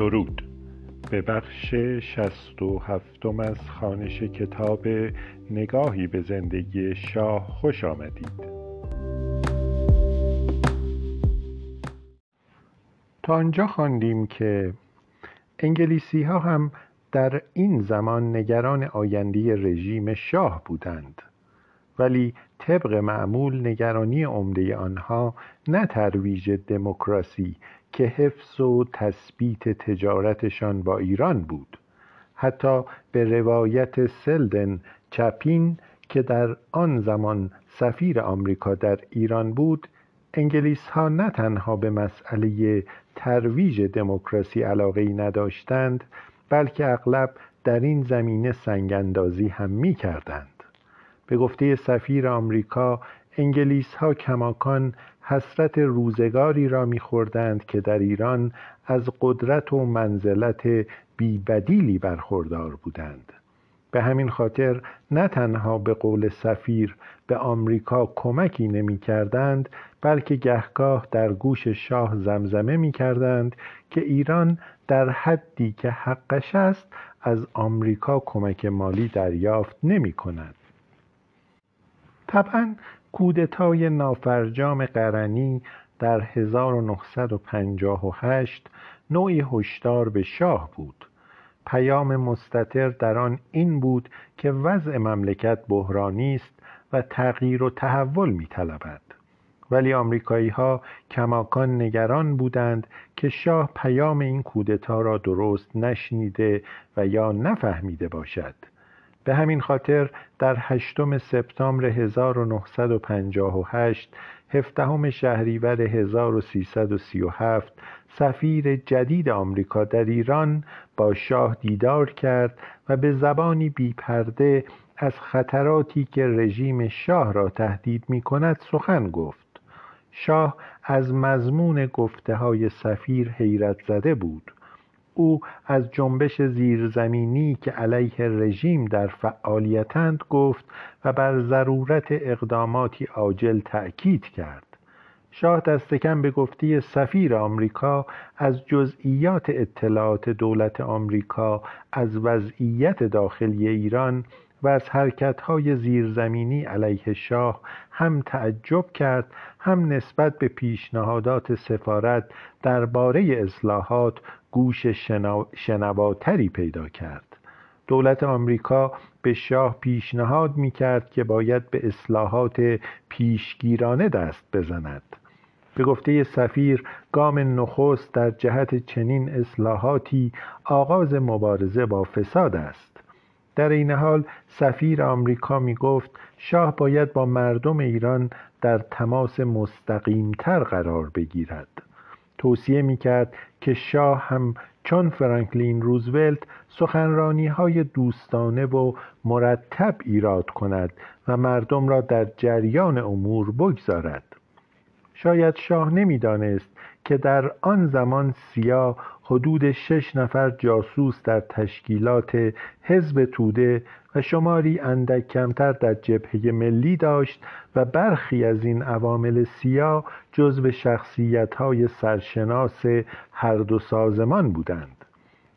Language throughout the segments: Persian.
درود. به بخش شست و هفتم از خانش کتاب نگاهی به زندگی شاه خوش آمدید. تا آنجا خواندیم که انگلیسی ها هم در این زمان نگران آینده رژیم شاه بودند ولی طبق معمول نگرانی عمده آنها نه ترویج دموکراسی که حفظ و تثبیت تجارتشان با ایران بود حتی به روایت سلدن چپین که در آن زمان سفیر آمریکا در ایران بود انگلیس ها نه تنها به مسئله ترویج دموکراسی علاقه نداشتند بلکه اغلب در این زمینه سنگاندازی هم می کردند. به گفته سفیر آمریکا انگلیس ها کماکان حسرت روزگاری را میخوردند که در ایران از قدرت و منزلت بیبدیلی برخوردار بودند. به همین خاطر نه تنها به قول سفیر به آمریکا کمکی نمی کردند بلکه گهگاه در گوش شاه زمزمه می کردند که ایران در حدی که حقش است از آمریکا کمک مالی دریافت نمی کند طبعا کودتای نافرجام قرنی در 1958 نوعی هشدار به شاه بود. پیام مستطر در آن این بود که وضع مملکت بحرانی است و تغییر و تحول میطلبد. ولی آمریکایی ها کماکان نگران بودند که شاه پیام این کودتا را درست نشنیده و یا نفهمیده باشد. به همین خاطر در هشتم سپتامبر 1958 هفدهم شهریور 1337 سفیر جدید آمریکا در ایران با شاه دیدار کرد و به زبانی بیپرده از خطراتی که رژیم شاه را تهدید می کند سخن گفت. شاه از مضمون گفته های سفیر حیرت زده بود. او از جنبش زیرزمینی که علیه رژیم در فعالیتند گفت و بر ضرورت اقداماتی عاجل تأکید کرد. شاه دست کم به گفتی سفیر آمریکا از جزئیات اطلاعات دولت آمریکا از وضعیت داخلی ایران و از حرکتهای زیرزمینی علیه شاه هم تعجب کرد هم نسبت به پیشنهادات سفارت درباره اصلاحات گوش شنواتری پیدا کرد. دولت آمریکا به شاه پیشنهاد می کرد که باید به اصلاحات پیشگیرانه دست بزند. به گفته سفیر گام نخست در جهت چنین اصلاحاتی آغاز مبارزه با فساد است. در این حال سفیر آمریکا می گفت شاه باید با مردم ایران در تماس مستقیمتر قرار بگیرد. توصیه می کرد که شاه هم چون فرانکلین روزولت سخنرانی های دوستانه و مرتب ایراد کند و مردم را در جریان امور بگذارد. شاید شاه نمی‌دانست که در آن زمان سیا حدود شش نفر جاسوس در تشکیلات حزب توده و شماری اندک کمتر در جبهه ملی داشت و برخی از این عوامل سیا جزو شخصیت های سرشناس هر دو سازمان بودند.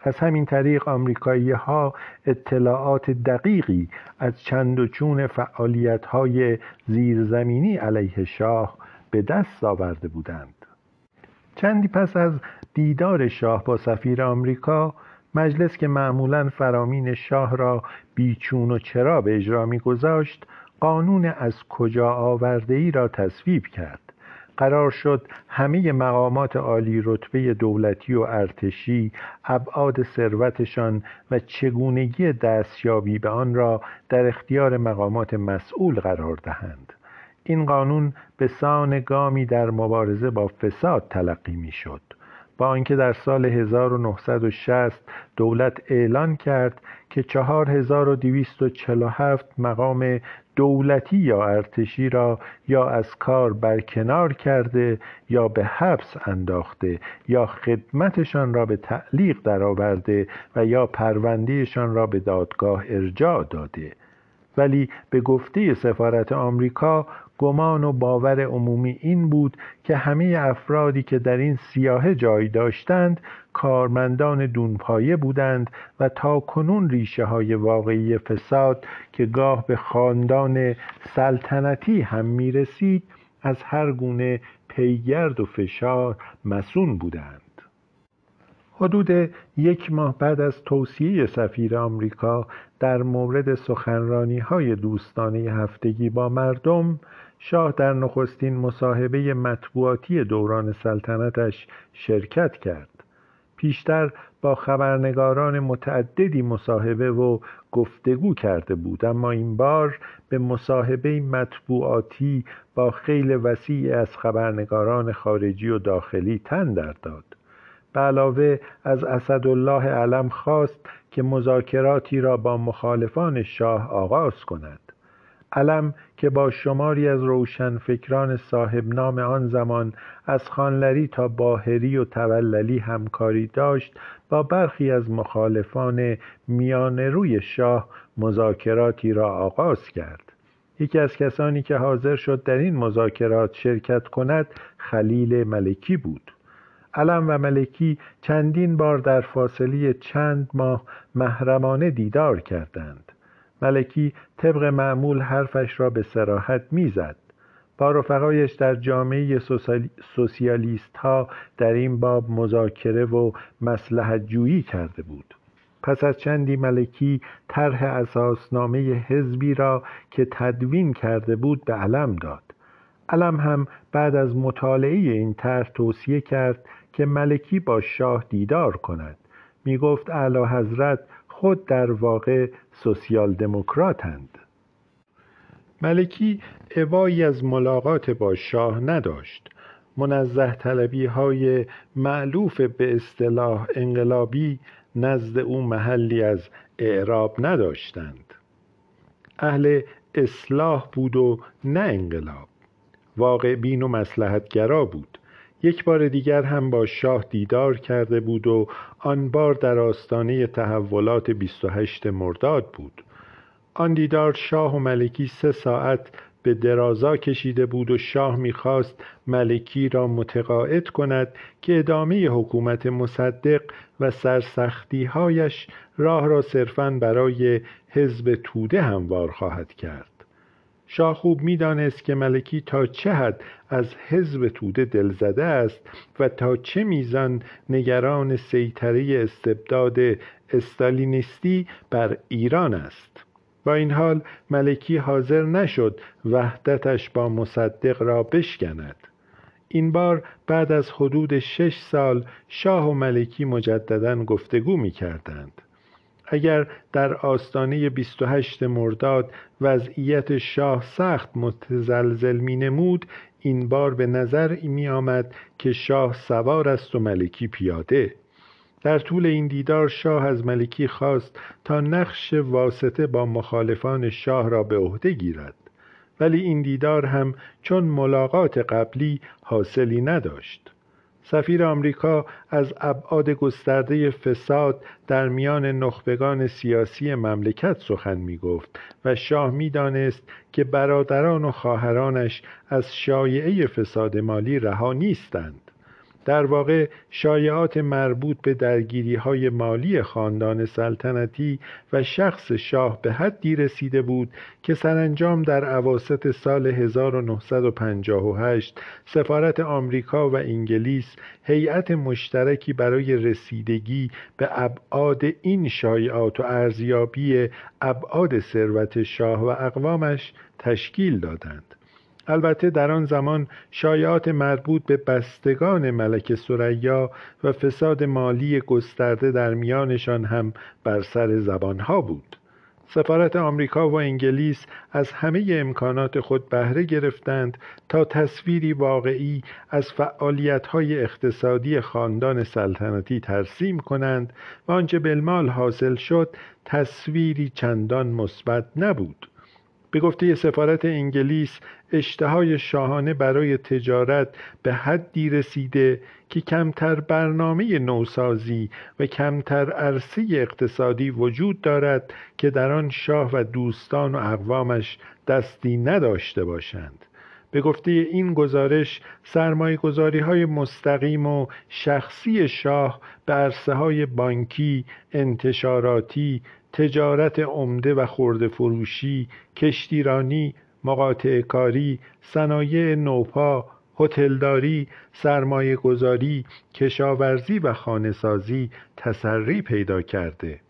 از همین طریق آمریکایی ها اطلاعات دقیقی از چند و چون فعالیت های زیرزمینی علیه شاه به دست آورده بودند. چندی پس از دیدار شاه با سفیر آمریکا مجلس که معمولا فرامین شاه را بیچون و چرا به اجرا میگذاشت قانون از کجا آورده ای را تصویب کرد. قرار شد همه مقامات عالی رتبه دولتی و ارتشی ابعاد ثروتشان و چگونگی دستیابی به آن را در اختیار مقامات مسئول قرار دهند. این قانون به سان گامی در مبارزه با فساد تلقی می‌شد. با آنکه در سال 1960 دولت اعلان کرد که 4247 مقام دولتی یا ارتشی را یا از کار برکنار کرده یا به حبس انداخته یا خدمتشان را به تعلیق درآورده و یا پروندهشان را به دادگاه ارجاع داده. ولی به گفته سفارت آمریکا گمان و باور عمومی این بود که همه افرادی که در این سیاهه جای داشتند کارمندان دونپایه بودند و تا کنون ریشه های واقعی فساد که گاه به خاندان سلطنتی هم می رسید از هر گونه پیگرد و فشار مسون بودند. حدود یک ماه بعد از توصیه سفیر آمریکا در مورد سخنرانی های دوستانه هفتگی با مردم شاه در نخستین مصاحبه مطبوعاتی دوران سلطنتش شرکت کرد. پیشتر با خبرنگاران متعددی مصاحبه و گفتگو کرده بود اما این بار به مصاحبه مطبوعاتی با خیل وسیع از خبرنگاران خارجی و داخلی تن در داد. به علاوه از اسدالله علم خواست که مذاکراتی را با مخالفان شاه آغاز کند. علم که با شماری از روشنفکران صاحب نام آن زمان از خانلری تا باهری و توللی همکاری داشت با برخی از مخالفان میان روی شاه مذاکراتی را آغاز کرد. یکی از کسانی که حاضر شد در این مذاکرات شرکت کند خلیل ملکی بود. علم و ملکی چندین بار در فاصله چند ماه محرمانه دیدار کردند. ملکی طبق معمول حرفش را به سراحت می‌زد. با رفقایش در جامعه سوسیالیست ها در این باب مذاکره و مسلحت جویی کرده بود. پس از چندی ملکی طرح اساسنامه حزبی را که تدوین کرده بود به علم داد. علم هم بعد از مطالعه این طرح توصیه کرد که ملکی با شاه دیدار کند. می گفت اعلی حضرت خود در واقع سوسیال دموکراتند ملکی اوایی از ملاقات با شاه نداشت. منزه طلبی های معلوف به اصطلاح انقلابی نزد او محلی از اعراب نداشتند. اهل اصلاح بود و نه انقلاب. واقع بین و مسلحتگرا بود. یک بار دیگر هم با شاه دیدار کرده بود و آن بار در آستانه تحولات 28 مرداد بود. آن دیدار شاه و ملکی سه ساعت به درازا کشیده بود و شاه می‌خواست ملکی را متقاعد کند که ادامه حکومت مصدق و سرسختیهایش راه را صرفا برای حزب توده هموار خواهد کرد. شاه خوب می‌دانست که ملکی تا چه حد از حزب توده دلزده است و تا چه میزان نگران سیطره استبداد استالینیستی بر ایران است. با این حال ملکی حاضر نشد وحدتش با مصدق را بشکند. این بار بعد از حدود شش سال شاه و ملکی مجددا گفتگو می کردند اگر در آستانه 28 مرداد وضعیت شاه سخت متزلزل می نمود این بار به نظر می آمد که شاه سوار است و ملکی پیاده. در طول این دیدار شاه از ملکی خواست تا نقش واسطه با مخالفان شاه را به عهده گیرد. ولی این دیدار هم چون ملاقات قبلی حاصلی نداشت. سفیر آمریکا از ابعاد گسترده فساد در میان نخبگان سیاسی مملکت سخن می گفت و شاه می دانست که برادران و خواهرانش از شایعه فساد مالی رها نیستند. در واقع شایعات مربوط به درگیری های مالی خاندان سلطنتی و شخص شاه به حدی رسیده بود که سرانجام در عواست سال 1958 سفارت آمریکا و انگلیس هیئت مشترکی برای رسیدگی به ابعاد این شایعات و ارزیابی ابعاد ثروت شاه و اقوامش تشکیل دادند. البته در آن زمان شایعات مربوط به بستگان ملک سریا و فساد مالی گسترده در میانشان هم بر سر زبانها بود. سفارت آمریکا و انگلیس از همه امکانات خود بهره گرفتند تا تصویری واقعی از فعالیت‌های اقتصادی خاندان سلطنتی ترسیم کنند و آنچه بالمال حاصل شد تصویری چندان مثبت نبود. به گفته سفارت انگلیس اشتهای شاهانه برای تجارت به حدی رسیده که کمتر برنامه نوسازی و کمتر عرصه اقتصادی وجود دارد که در آن شاه و دوستان و اقوامش دستی نداشته باشند. به گفته این گزارش سرمایه گذاری های مستقیم و شخصی شاه به عرصه های بانکی، انتشاراتی، تجارت عمده و خورده فروشی، کشتیرانی، مقاطع کاری، صنایع نوپا، هتلداری، سرمایه گذاری، کشاورزی و خانهسازی تسری پیدا کرده.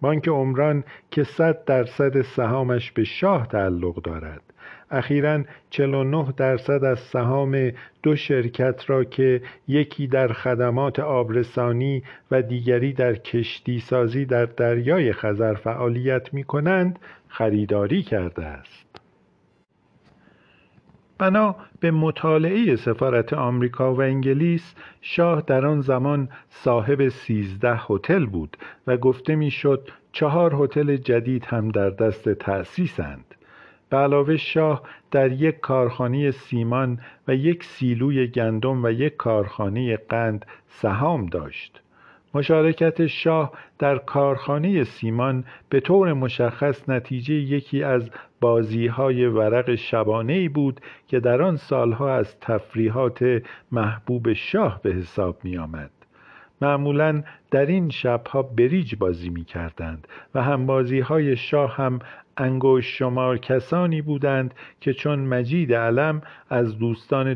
بانک عمران که صد درصد سهامش به شاه تعلق دارد. اخیرا 49 درصد از سهام دو شرکت را که یکی در خدمات آبرسانی و دیگری در کشتی سازی در دریای خزر فعالیت می کنند خریداری کرده است. بنا به مطالعه سفارت آمریکا و انگلیس شاه در آن زمان صاحب سیزده هتل بود و گفته می‌شد چهار هتل جدید هم در دست تأسیسند به علاوه شاه در یک کارخانه سیمان و یک سیلوی گندم و یک کارخانه قند سهام داشت مشارکت شاه در کارخانه سیمان به طور مشخص نتیجه یکی از بازیهای ورق شبانه بود که در آن سالها از تفریحات محبوب شاه به حساب می آمد. معمولا در این شبها بریج بازی می کردند و همبازی های شاه هم انگوش شمار کسانی بودند که چون مجید علم از دوستان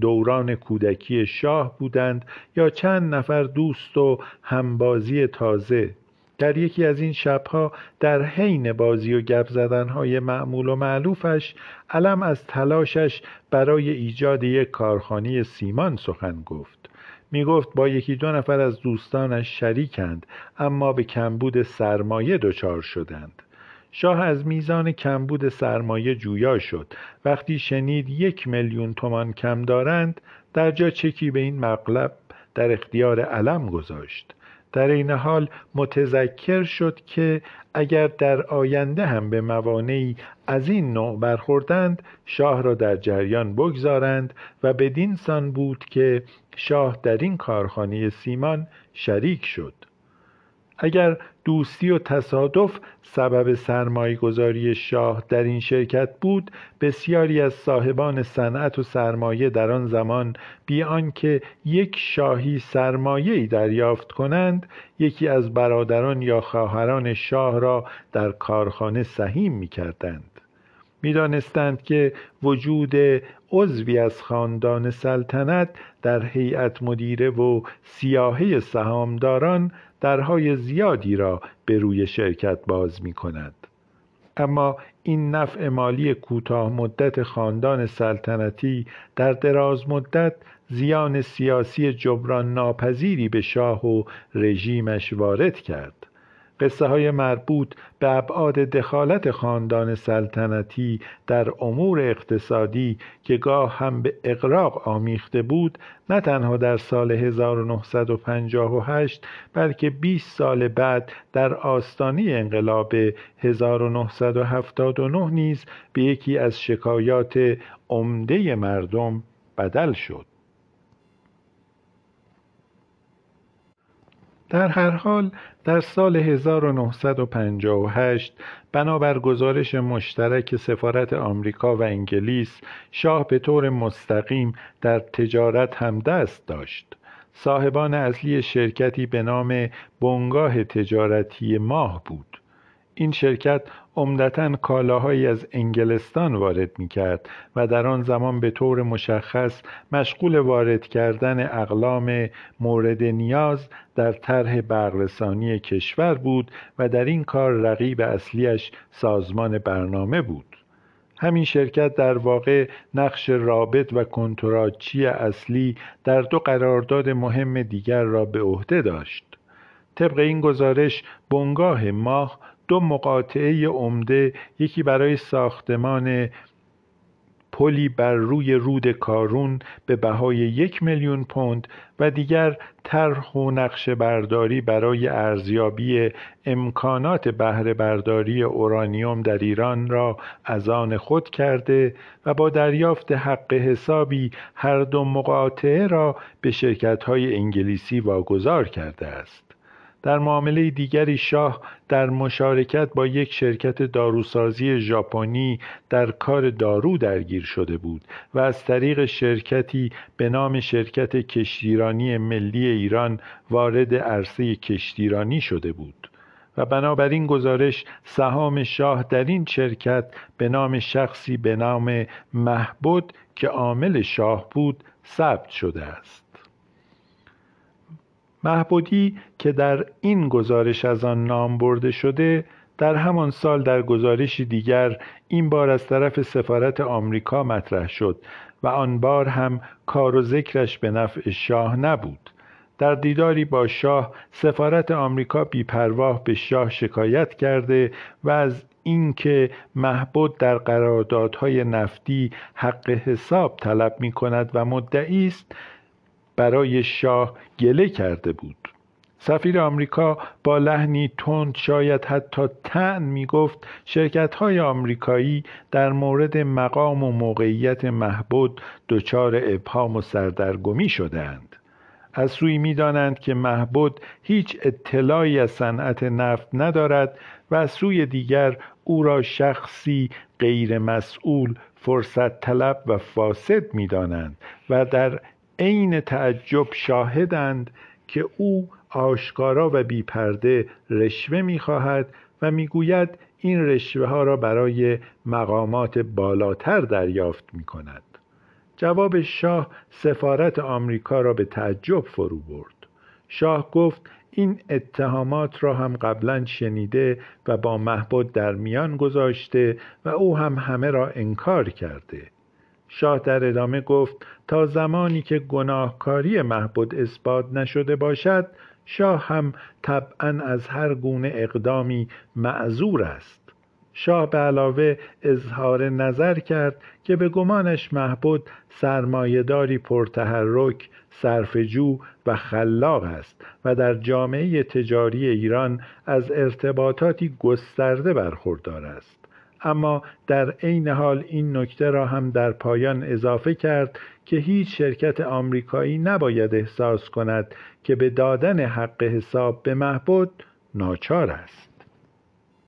دوران کودکی شاه بودند یا چند نفر دوست و همبازی تازه. در یکی از این شبها در حین بازی و گپ زدنهای معمول و معلوفش علم از تلاشش برای ایجاد یک کارخانه سیمان سخن گفت. می گفت با یکی دو نفر از دوستانش شریکند اما به کمبود سرمایه دچار شدند. شاه از میزان کمبود سرمایه جویا شد. وقتی شنید یک میلیون تومان کم دارند در جا چکی به این مقلب در اختیار علم گذاشت. در این حال متذکر شد که اگر در آینده هم به موانعی از این نوع برخوردند شاه را در جریان بگذارند و بدین سان بود که شاه در این کارخانه سیمان شریک شد. اگر دوستی و تصادف سبب سرمایه گذاری شاه در این شرکت بود بسیاری از صاحبان صنعت و سرمایه در آن زمان بی آنکه یک شاهی سرمایه دریافت کنند یکی از برادران یا خواهران شاه را در کارخانه سهیم می کردند می‌دانستند که وجود عضوی از خاندان سلطنت در هیئت مدیره و سیاهه سهامداران درهای زیادی را به روی شرکت باز می کند. اما این نفع مالی کوتاه مدت خاندان سلطنتی در دراز مدت زیان سیاسی جبران ناپذیری به شاه و رژیمش وارد کرد. قصه های مربوط به ابعاد دخالت خاندان سلطنتی در امور اقتصادی که گاه هم به اقراق آمیخته بود نه تنها در سال 1958 بلکه 20 سال بعد در آستانه انقلاب 1979 نیز به یکی از شکایات عمده مردم بدل شد. در هر حال در سال 1958 بنابر گزارش مشترک سفارت آمریکا و انگلیس شاه به طور مستقیم در تجارت هم دست داشت. صاحبان اصلی شرکتی به نام بنگاه تجارتی ماه بود. این شرکت عمدتا کالاهایی از انگلستان وارد می کرد و در آن زمان به طور مشخص مشغول وارد کردن اقلام مورد نیاز در طرح برقرسانی کشور بود و در این کار رقیب اصلیش سازمان برنامه بود. همین شرکت در واقع نقش رابط و کنتراتچی اصلی در دو قرارداد مهم دیگر را به عهده داشت. طبق این گزارش بنگاه ماه دو مقاطعه عمده یکی برای ساختمان پلی بر روی رود کارون به بهای یک میلیون پوند و دیگر طرح و نقش برداری برای ارزیابی امکانات بهره برداری اورانیوم در ایران را از آن خود کرده و با دریافت حق حسابی هر دو مقاطعه را به شرکت‌های انگلیسی واگذار کرده است. در معامله دیگری شاه در مشارکت با یک شرکت داروسازی ژاپنی در کار دارو درگیر شده بود و از طریق شرکتی به نام شرکت کشتیرانی ملی ایران وارد عرصه کشتیرانی شده بود و بنابراین گزارش سهام شاه در این شرکت به نام شخصی به نام محبود که عامل شاه بود ثبت شده است. محبودی که در این گزارش از آن نام برده شده در همان سال در گزارشی دیگر این بار از طرف سفارت آمریکا مطرح شد و آن بار هم کار و ذکرش به نفع شاه نبود. در دیداری با شاه سفارت آمریکا بیپرواه به شاه شکایت کرده و از اینکه محبود در قراردادهای نفتی حق حساب طلب می کند و مدعی است برای شاه گله کرده بود. سفیر آمریکا با لحنی تند شاید حتی تن می گفت شرکت های آمریکایی در مورد مقام و موقعیت محبود دچار ابهام و سردرگمی شدهاند. از سوی می‌دانند که محبود هیچ اطلاعی از صنعت نفت ندارد و از سوی دیگر او را شخصی غیر مسئول فرصت طلب و فاسد می‌دانند و در عین تعجب شاهدند که او آشکارا و بیپرده رشوه می‌خواهد و می‌گوید این رشوه ها را برای مقامات بالاتر دریافت می کند. جواب شاه سفارت آمریکا را به تعجب فرو برد. شاه گفت این اتهامات را هم قبلا شنیده و با محبود در میان گذاشته و او هم همه را انکار کرده شاه در ادامه گفت تا زمانی که گناهکاری محبود اثبات نشده باشد شاه هم طبعا از هر گونه اقدامی معذور است. شاه به علاوه اظهار نظر کرد که به گمانش محبود سرمایهداری پرتحرک صرفجو و خلاق است و در جامعه تجاری ایران از ارتباطاتی گسترده برخوردار است. اما در عین حال این نکته را هم در پایان اضافه کرد که هیچ شرکت آمریکایی نباید احساس کند که به دادن حق حساب به محبود ناچار است.